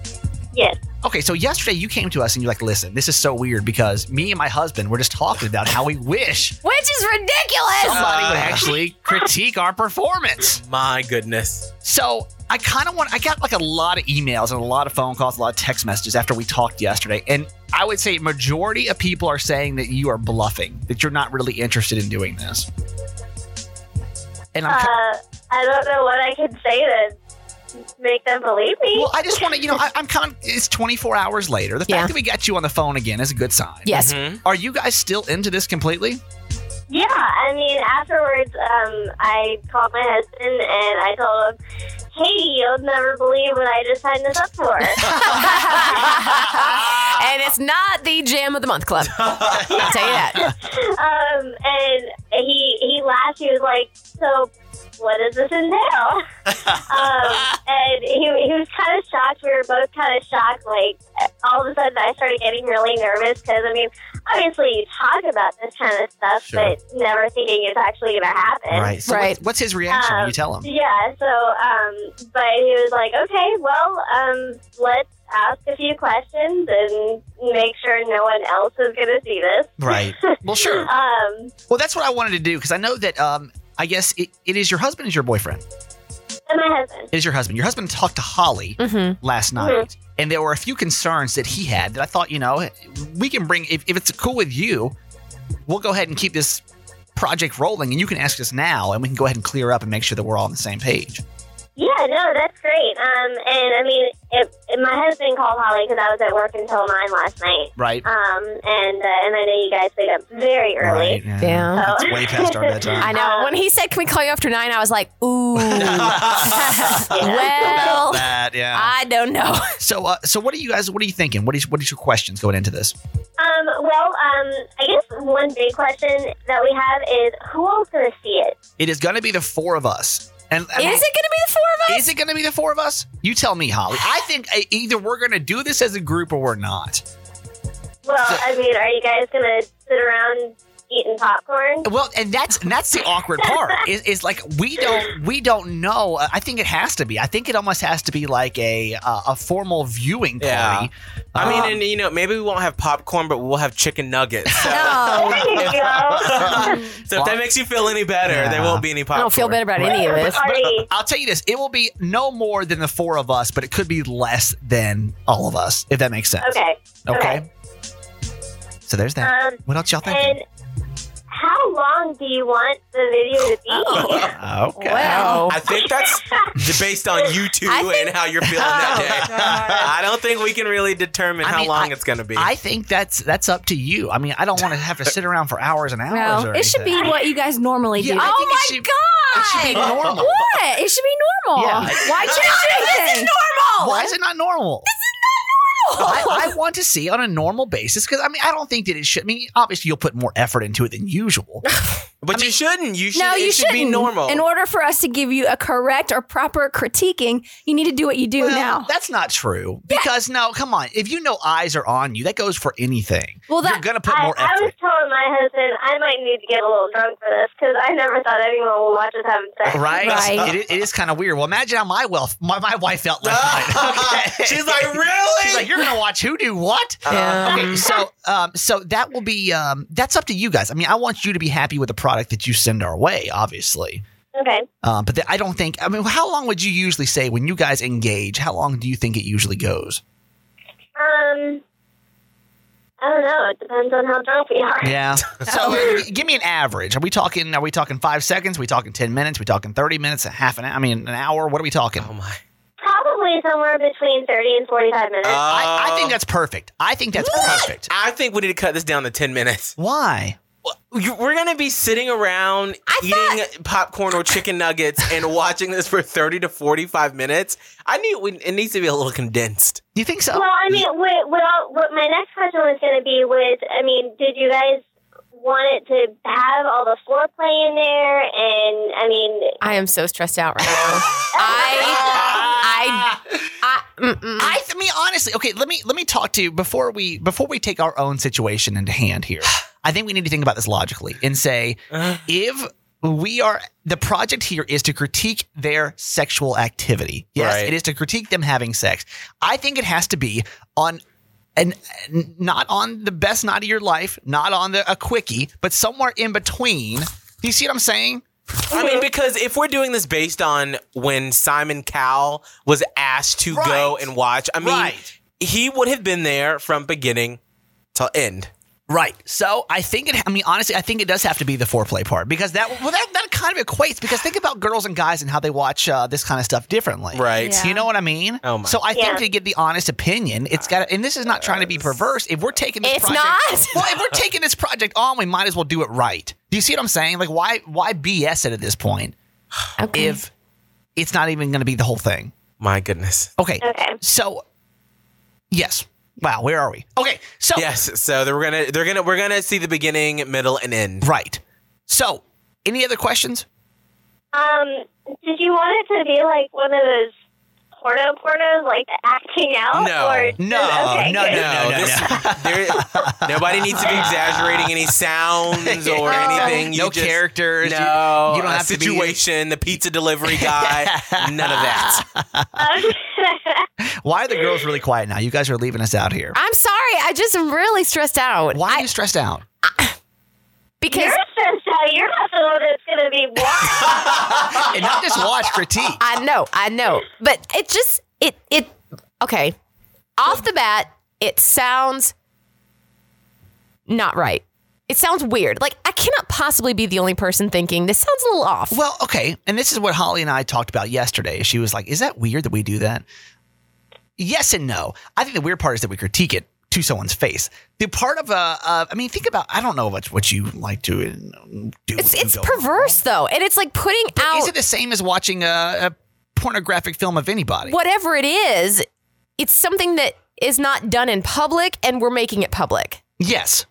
[SPEAKER 10] Yes.
[SPEAKER 1] Okay, so yesterday you came to us and you're like, listen, this is so weird because me and my husband were just talking about how we wish
[SPEAKER 6] Which is ridiculous.
[SPEAKER 1] somebody would
[SPEAKER 9] Uh.
[SPEAKER 1] actually critique our performance.
[SPEAKER 9] My goodness.
[SPEAKER 1] So I kind of want, I got like a lot of emails and a lot of phone calls, a lot of text messages after we talked yesterday. And I would say majority of people are saying that you are bluffing, that you're not really interested in doing this. And I'm,
[SPEAKER 10] Uh, I don't know what I can say to make them believe me.
[SPEAKER 1] well, I just want to, you know, I, I'm kind of, it's 24 hours later. The fact
[SPEAKER 6] Yeah.
[SPEAKER 1] that we got you on the phone again is a good sign.
[SPEAKER 6] Yes.
[SPEAKER 9] Mhm.
[SPEAKER 1] Are you guys still into this completely?
[SPEAKER 10] yeah, I mean, afterwards, um, I called my husband and I told him, "Hey, you'll never believe what I just signed this up for."
[SPEAKER 6] and it's not the Jam of the Month Club. I'll tell you that.
[SPEAKER 10] um, and he he laughed. He was like, "So, what does this entail?" um, and he he was kind of shocked. We were both kind of shocked. Like all of a sudden, I started getting really nervous because I mean, obviously, you talk about this kind of stuff,
[SPEAKER 1] Sure.
[SPEAKER 10] but never thinking it's actually going to happen.
[SPEAKER 1] Right. So
[SPEAKER 6] Right.
[SPEAKER 1] What's, what's his reaction when you tell him?
[SPEAKER 10] Yeah, so, um, but he was like, okay, well, um, let's ask a few questions and make sure no one else is going to see this.
[SPEAKER 1] Right. Well, sure.
[SPEAKER 10] Um,
[SPEAKER 1] Well, that's what I wanted to do because I know that um, I guess it, it is your husband is your boyfriend.
[SPEAKER 10] and my husband.
[SPEAKER 1] It is your husband. Your husband talked to Holly
[SPEAKER 6] Mm-hmm.
[SPEAKER 1] last night, and there were a few concerns that he had that I thought, you know, we can bring if, if it's cool with you, we'll go ahead and keep this project rolling, and you can ask us now, and we can go ahead and clear up and make sure that we're all on the same page.
[SPEAKER 10] Yeah, no, that's great. Um, and I mean, it, it, my husband called Holly because I was at work until nine last night.
[SPEAKER 1] Right.
[SPEAKER 10] Um, and uh, and I know you guys stayed up very early.
[SPEAKER 1] Right.
[SPEAKER 6] Yeah.
[SPEAKER 1] That's way past our bedtime.
[SPEAKER 6] I know.
[SPEAKER 10] Um,
[SPEAKER 6] when he said, "Can we call you after 9? I was like, "Ooh."
[SPEAKER 1] About
[SPEAKER 6] well,
[SPEAKER 1] that, yeah.
[SPEAKER 6] I don't know.
[SPEAKER 1] so, uh, so what are you guys? What are you thinking? What is what is your questions going into this?
[SPEAKER 10] Um, well, um, I guess one big question that we have is who else going to see it?
[SPEAKER 1] It is going to be the four of us. And
[SPEAKER 6] Is it going to be the four of us?
[SPEAKER 1] Is it going to be the four of us? You tell me, Holly. I think uh, either we're going to do this as a group or we're not.
[SPEAKER 10] Well, I mean, are you guys going to sit around eating popcorn?
[SPEAKER 1] Well, and that's and that's the awkward part. Is, is like we don't we don't know. Uh, I think it has to be. I think it almost has to be like a uh, a formal viewing
[SPEAKER 9] Yeah.
[SPEAKER 1] party.
[SPEAKER 9] I mean,
[SPEAKER 1] Um,
[SPEAKER 9] and you know, maybe we won't have popcorn, but we'll have chicken nuggets. So,
[SPEAKER 6] No.
[SPEAKER 10] There you go.
[SPEAKER 9] so if that makes you feel any better, there won't be any popcorn.
[SPEAKER 6] I don't feel better about any of this.
[SPEAKER 10] Party.
[SPEAKER 1] I'll tell you this: it will be no more than the four of us, but it could be less than all of us, if that makes sense.
[SPEAKER 10] Okay.
[SPEAKER 1] Okay. So there's that.
[SPEAKER 10] Um,
[SPEAKER 1] what else y'all thinking?
[SPEAKER 10] And how long do you want the video to be? Oh.
[SPEAKER 1] Okay.
[SPEAKER 6] Wow.
[SPEAKER 9] I think that's based on you two
[SPEAKER 6] I think-
[SPEAKER 9] and how you're feeling that oh, day. I don't think we can really determine
[SPEAKER 1] I
[SPEAKER 9] how
[SPEAKER 1] mean,
[SPEAKER 9] long
[SPEAKER 1] I-
[SPEAKER 9] it's going to be.
[SPEAKER 1] I think that's that's up to you. I mean, I don't want to have to sit around for hours and hours.
[SPEAKER 11] Well,
[SPEAKER 1] or
[SPEAKER 11] it should be
[SPEAKER 1] anything.
[SPEAKER 11] what you guys normally do.
[SPEAKER 1] Yeah, I
[SPEAKER 6] oh
[SPEAKER 1] think
[SPEAKER 6] my
[SPEAKER 1] it should-
[SPEAKER 6] god!
[SPEAKER 1] it should be normal.
[SPEAKER 11] What? It should be normal.
[SPEAKER 1] Yeah.
[SPEAKER 11] Why change
[SPEAKER 6] This is
[SPEAKER 11] anything?
[SPEAKER 6] normal.
[SPEAKER 1] Why is it not normal? I, I want to see on a normal basis because I mean I don't think that it should. I mean, obviously you'll put more effort into it than usual.
[SPEAKER 9] but you shouldn't. You should.
[SPEAKER 11] No, you
[SPEAKER 9] should
[SPEAKER 11] shouldn't.
[SPEAKER 9] be normal.
[SPEAKER 11] In order for us to give you a correct or proper critiquing, you need to do what you do
[SPEAKER 1] Well,
[SPEAKER 11] now.
[SPEAKER 1] That's not true because no, come on. If you know eyes are on you, that goes for anything.
[SPEAKER 11] Well,
[SPEAKER 1] you're
[SPEAKER 11] that-
[SPEAKER 1] gonna put
[SPEAKER 10] I,
[SPEAKER 1] more
[SPEAKER 10] I was telling my husband I might need to get a little drunk for this because I never thought anyone would watch us having sex.
[SPEAKER 1] Right?
[SPEAKER 11] Right.
[SPEAKER 1] It, is- it is kind of weird. Well, imagine how my wealth, my, my wife felt last night. Okay.
[SPEAKER 9] She's like, really?
[SPEAKER 1] She's like, you're gonna watch who do what?
[SPEAKER 6] Yeah.
[SPEAKER 1] Okay, so um, so that will be um, that's up to you guys. I mean, I want you to be happy with the product that you send our way, obviously.
[SPEAKER 10] Okay.
[SPEAKER 1] Um, but the, I don't think. I mean, how long would you usually say when you guys engage? How long do you think it usually goes?
[SPEAKER 10] Um, I don't know. It depends on how drunk we are.
[SPEAKER 1] Yeah. So uh, give me an average. Are we talking? Are we talking five seconds? Are we talking ten minutes? Are we talking thirty minutes? A half an? hour? I mean, an hour? What are we talking?
[SPEAKER 9] oh my.
[SPEAKER 10] Probably somewhere between 30 and 45 minutes.
[SPEAKER 1] I, I think that's perfect. I think that's perfect.
[SPEAKER 9] I think we need to cut this down to 10 minutes.
[SPEAKER 1] Why?
[SPEAKER 9] You- We're going to be sitting around eating popcorn or chicken nuggets and watching this for 30 to 45 minutes. I need it needs to be a little condensed.
[SPEAKER 1] Do you think so?
[SPEAKER 10] well, I mean, what, what, all, what my next question was going to be was, I mean, did you guys want it to have all the foreplay in there? And, I mean,
[SPEAKER 6] I am so stressed out right now. I, I, I, mm-mm.
[SPEAKER 1] I, I mean, honestly, okay. Let me let me talk to you before we before we take our own situation into hand here. I think we need to think about this logically and say uh-huh. if we are the project here is to critique their sexual activity. Yes,
[SPEAKER 9] Right.
[SPEAKER 1] it is to critique them having sex. I think it has to be on and not on the best night of your life, not on the a quickie, but somewhere in between. Do you see what I'm saying?
[SPEAKER 9] I mean, uh-huh. because if we're doing this based on when Simon Cowell was asked to go and watch, I mean,
[SPEAKER 1] Right.
[SPEAKER 9] he would have been there from beginning to end.
[SPEAKER 1] Right. So I think it. I mean, honestly, I think it does have to be the foreplay part because that well that, that kind of equates because think about girls and guys and how they watch uh, this kind of stuff differently.
[SPEAKER 9] Right.
[SPEAKER 11] Yeah.
[SPEAKER 1] You know what I mean?
[SPEAKER 9] Oh my.
[SPEAKER 1] So I think to get the honest opinion, it's got. to And this is not trying to be perverse. If we're taking this
[SPEAKER 6] It's
[SPEAKER 1] project,
[SPEAKER 6] not.
[SPEAKER 1] well, if we're taking this project on, we might as well do it right. Do you see what I'm saying? Like, why why BS it at this point
[SPEAKER 6] okay.
[SPEAKER 1] if it's not even going to be the whole thing?
[SPEAKER 9] My goodness.
[SPEAKER 1] Okay.
[SPEAKER 10] Okay.
[SPEAKER 1] So, yes. Wow. Where are we? Okay. So
[SPEAKER 9] Yes. So they're gonna they're gonna we're gonna see the beginning, middle, and end.
[SPEAKER 1] right. So, any other questions?
[SPEAKER 10] um, did you want it to be like one of those porno pornos, like the acting out?
[SPEAKER 9] No.
[SPEAKER 10] Or,
[SPEAKER 1] No,
[SPEAKER 10] okay,
[SPEAKER 1] no,
[SPEAKER 10] good.
[SPEAKER 1] no, no,
[SPEAKER 9] this-
[SPEAKER 1] no.
[SPEAKER 9] there- nobody needs to be exaggerating any sounds or anything. You
[SPEAKER 1] no
[SPEAKER 9] just-
[SPEAKER 1] characters. You-
[SPEAKER 9] No,
[SPEAKER 1] you, don't
[SPEAKER 9] a
[SPEAKER 1] have to be.
[SPEAKER 9] situation. the pizza delivery guy. none of that.
[SPEAKER 1] Why are the girls really quiet now? You guys are leaving us out here.
[SPEAKER 6] I'm sorry. I just am really stressed out.
[SPEAKER 1] Why are you stressed out?
[SPEAKER 6] Because
[SPEAKER 10] You're stressed out. You're not the one that's going to be watching.
[SPEAKER 1] and not just watch critique.
[SPEAKER 6] I know, I know, but it just it it okay. Off the bat, it sounds not right. It sounds weird. Like I cannot possibly be the only person thinking this sounds a little off.
[SPEAKER 1] Well, okay, and this is what Holly and I talked about yesterday. She was like, "Is that weird that we do that?" Yes and no. I think the weird part is that we critique it to someone's face. The part of uh, uh I mean, think about. I don't know what what you like to uh, do.
[SPEAKER 6] it's it's perverse though, and it's like putting out
[SPEAKER 1] Is it the same as watching a, a pornographic film of anybody?
[SPEAKER 6] whatever it is. It's something that is not done in public, and we're making it public.
[SPEAKER 1] Yes.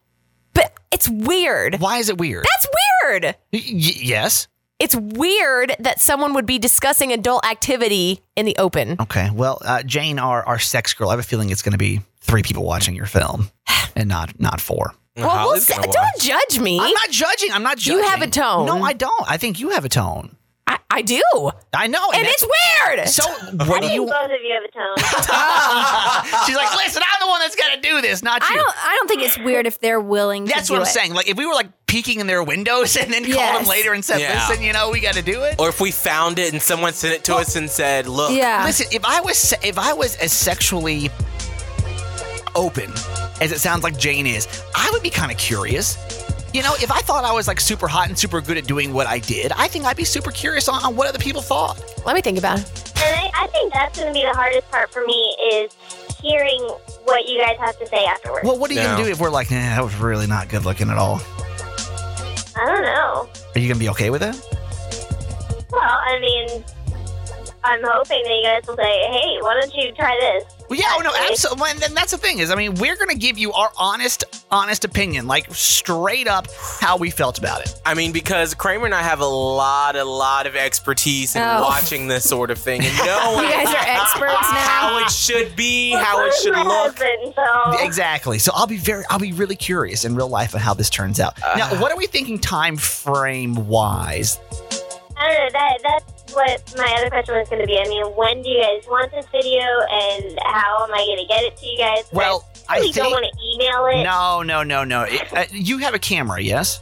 [SPEAKER 6] But it's weird.
[SPEAKER 1] Why is it weird?
[SPEAKER 6] That's weird.
[SPEAKER 1] Y- yes.
[SPEAKER 6] It's weird that someone would be discussing adult activity in the open.
[SPEAKER 1] Okay. Well, uh, Jane, our our sex girl, I have a feeling it's going to be three people watching your film, and not not four.
[SPEAKER 6] Well, we'll
[SPEAKER 9] Holly's
[SPEAKER 6] don't judge me.
[SPEAKER 1] I'm not judging. I'm not judging.
[SPEAKER 6] You have a tone.
[SPEAKER 1] No, I don't. I think you have a tone.
[SPEAKER 6] I, I do.
[SPEAKER 1] I know,
[SPEAKER 6] And
[SPEAKER 1] that's-
[SPEAKER 6] it's weird.
[SPEAKER 1] So
[SPEAKER 10] I
[SPEAKER 1] what do
[SPEAKER 10] think
[SPEAKER 1] you?
[SPEAKER 10] both of you have a tone.
[SPEAKER 1] She's like, listen, I'm the one that's gonna do this, not
[SPEAKER 11] I
[SPEAKER 1] you.
[SPEAKER 11] don't. I don't think it's weird if they're willing. To
[SPEAKER 1] That's
[SPEAKER 11] what
[SPEAKER 1] I'm
[SPEAKER 11] it.
[SPEAKER 1] saying. Like, if we were like peeking in their windows and then called them later and said,
[SPEAKER 9] Yeah.
[SPEAKER 1] listen, you know, we got to do it.
[SPEAKER 9] Or if we found it and someone sent it to us and said, "Look,
[SPEAKER 11] Yeah.
[SPEAKER 1] Listen, if I was if I was as sexually open as it sounds like Jane is, I would be kind of curious.
[SPEAKER 12] You know, if I thought I was like super hot and super good at doing what I did, I think I'd be super curious on, on what other people thought.
[SPEAKER 6] Let me think about it.
[SPEAKER 10] And I, I think that's going to be the hardest part for me is hearing what you guys have to say afterwards.
[SPEAKER 12] Well, what are you
[SPEAKER 9] No.
[SPEAKER 12] gonna do if we're like, nah, that was really not good looking at all?
[SPEAKER 10] I don't know.
[SPEAKER 12] Are you gonna be okay with it?
[SPEAKER 10] Well, I mean, I'm hoping that you guys will say, "Hey, why don't you try this?"
[SPEAKER 12] Well, yeah, oh, no, absolutely. And then that's the thing is, I mean, we're gonna give you our honest, honest opinion, like straight up how we felt about it.
[SPEAKER 9] I mean, because Kramer and I have a lot, a lot of expertise in
[SPEAKER 6] Oh.
[SPEAKER 9] watching this sort of thing and knowing
[SPEAKER 6] You guys are experts now.
[SPEAKER 9] how it should be,
[SPEAKER 10] Well,
[SPEAKER 9] how it should look.
[SPEAKER 10] husband, so
[SPEAKER 12] Exactly. So I'll be very, I'll be really curious in real life on how this turns out. now, uh. what are we thinking time frame wise?
[SPEAKER 10] I don't know. That that's what my other question was going to be. I mean, when do you guys want this video, and how am I going to get it to you guys?
[SPEAKER 12] Well,
[SPEAKER 10] I
[SPEAKER 12] I
[SPEAKER 10] really don't want to email it.
[SPEAKER 12] no, no, no, no. It- uh, you have a camera, yes?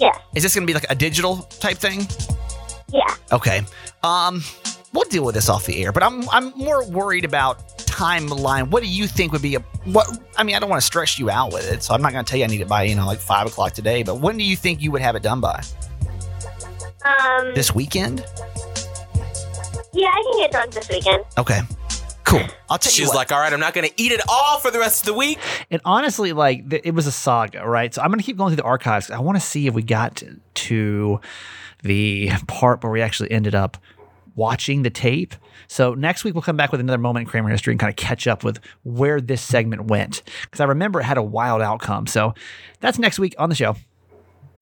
[SPEAKER 10] Yeah.
[SPEAKER 12] Is this gonna be like a digital type thing?
[SPEAKER 10] Yeah.
[SPEAKER 12] Okay. Um, we'll deal with this off the air, but I'm I'm more worried about timeline. What do you think would be a what? I mean, I don't want to stress you out with it, so I'm not going to tell you I need it by you know like five o'clock today. But when do you think you would have it done by?
[SPEAKER 10] Um.
[SPEAKER 12] This weekend?
[SPEAKER 10] Yeah, I can get drunk this weekend.
[SPEAKER 12] Okay. Cool. I'll tell you
[SPEAKER 9] She's
[SPEAKER 12] what.
[SPEAKER 9] like, all right, I'm not going to eat it all for the rest of the week.
[SPEAKER 1] And honestly, like th- it was a saga, right? So I'm gonna keep going through the archives. I want to see if we got to, to the part where we actually ended up watching the tape. So next week we'll come back with another moment in Kramer history and kind of catch up with where this segment went because I remember it had a wild outcome. So that's next week on the show.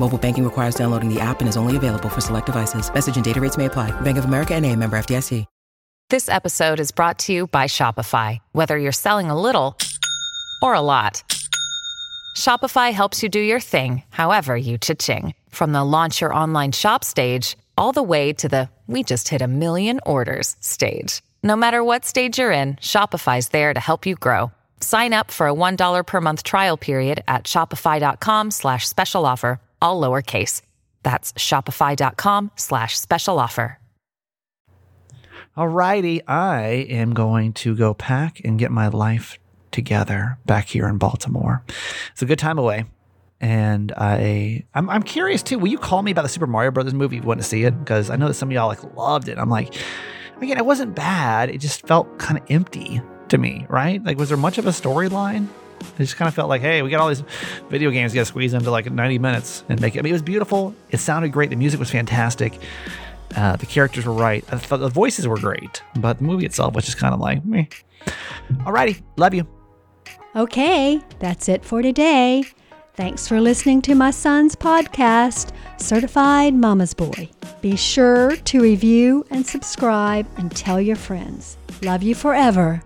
[SPEAKER 13] Mobile banking requires downloading the app and is only available for select devices. Message and data rates may apply. Bank of America and a member FDIC.
[SPEAKER 14] This episode is brought to you by Shopify. Whether you're selling a little or a lot, Shopify helps you do your thing, however you cha-ching. From the launch your online shop stage, all the way to the we just hit a million orders stage. No matter what stage you're in, Shopify's there to help you grow. Sign up for a $1 per month trial period at shopify.com slash special offer, all lowercase. That's shopify.com slash special offer.
[SPEAKER 1] Alrighty, I am going to go pack and get my life together back here in Baltimore. It's a good time away. And I, I'm, I'm curious too. Will you call me about the Super Mario Brothers movie if you want to see it? Because I know that some of y'all like loved it. I'm like, again, it wasn't bad. It just felt kind of empty to me, right? Like, was there much of a storyline? It just kind of felt like, hey, we got all these video games, you got to squeeze into like 90 minutes and make it. I mean, it was beautiful. It sounded great. The music was fantastic. Uh, the characters were right. The voices were great, but the movie itself was just kind of like, meh. Alrighty, love you.
[SPEAKER 4] Okay, that's it for today. Thanks for listening to my son's podcast, Certified Mama's Boy. Be sure to review and subscribe and tell your friends. Love you forever.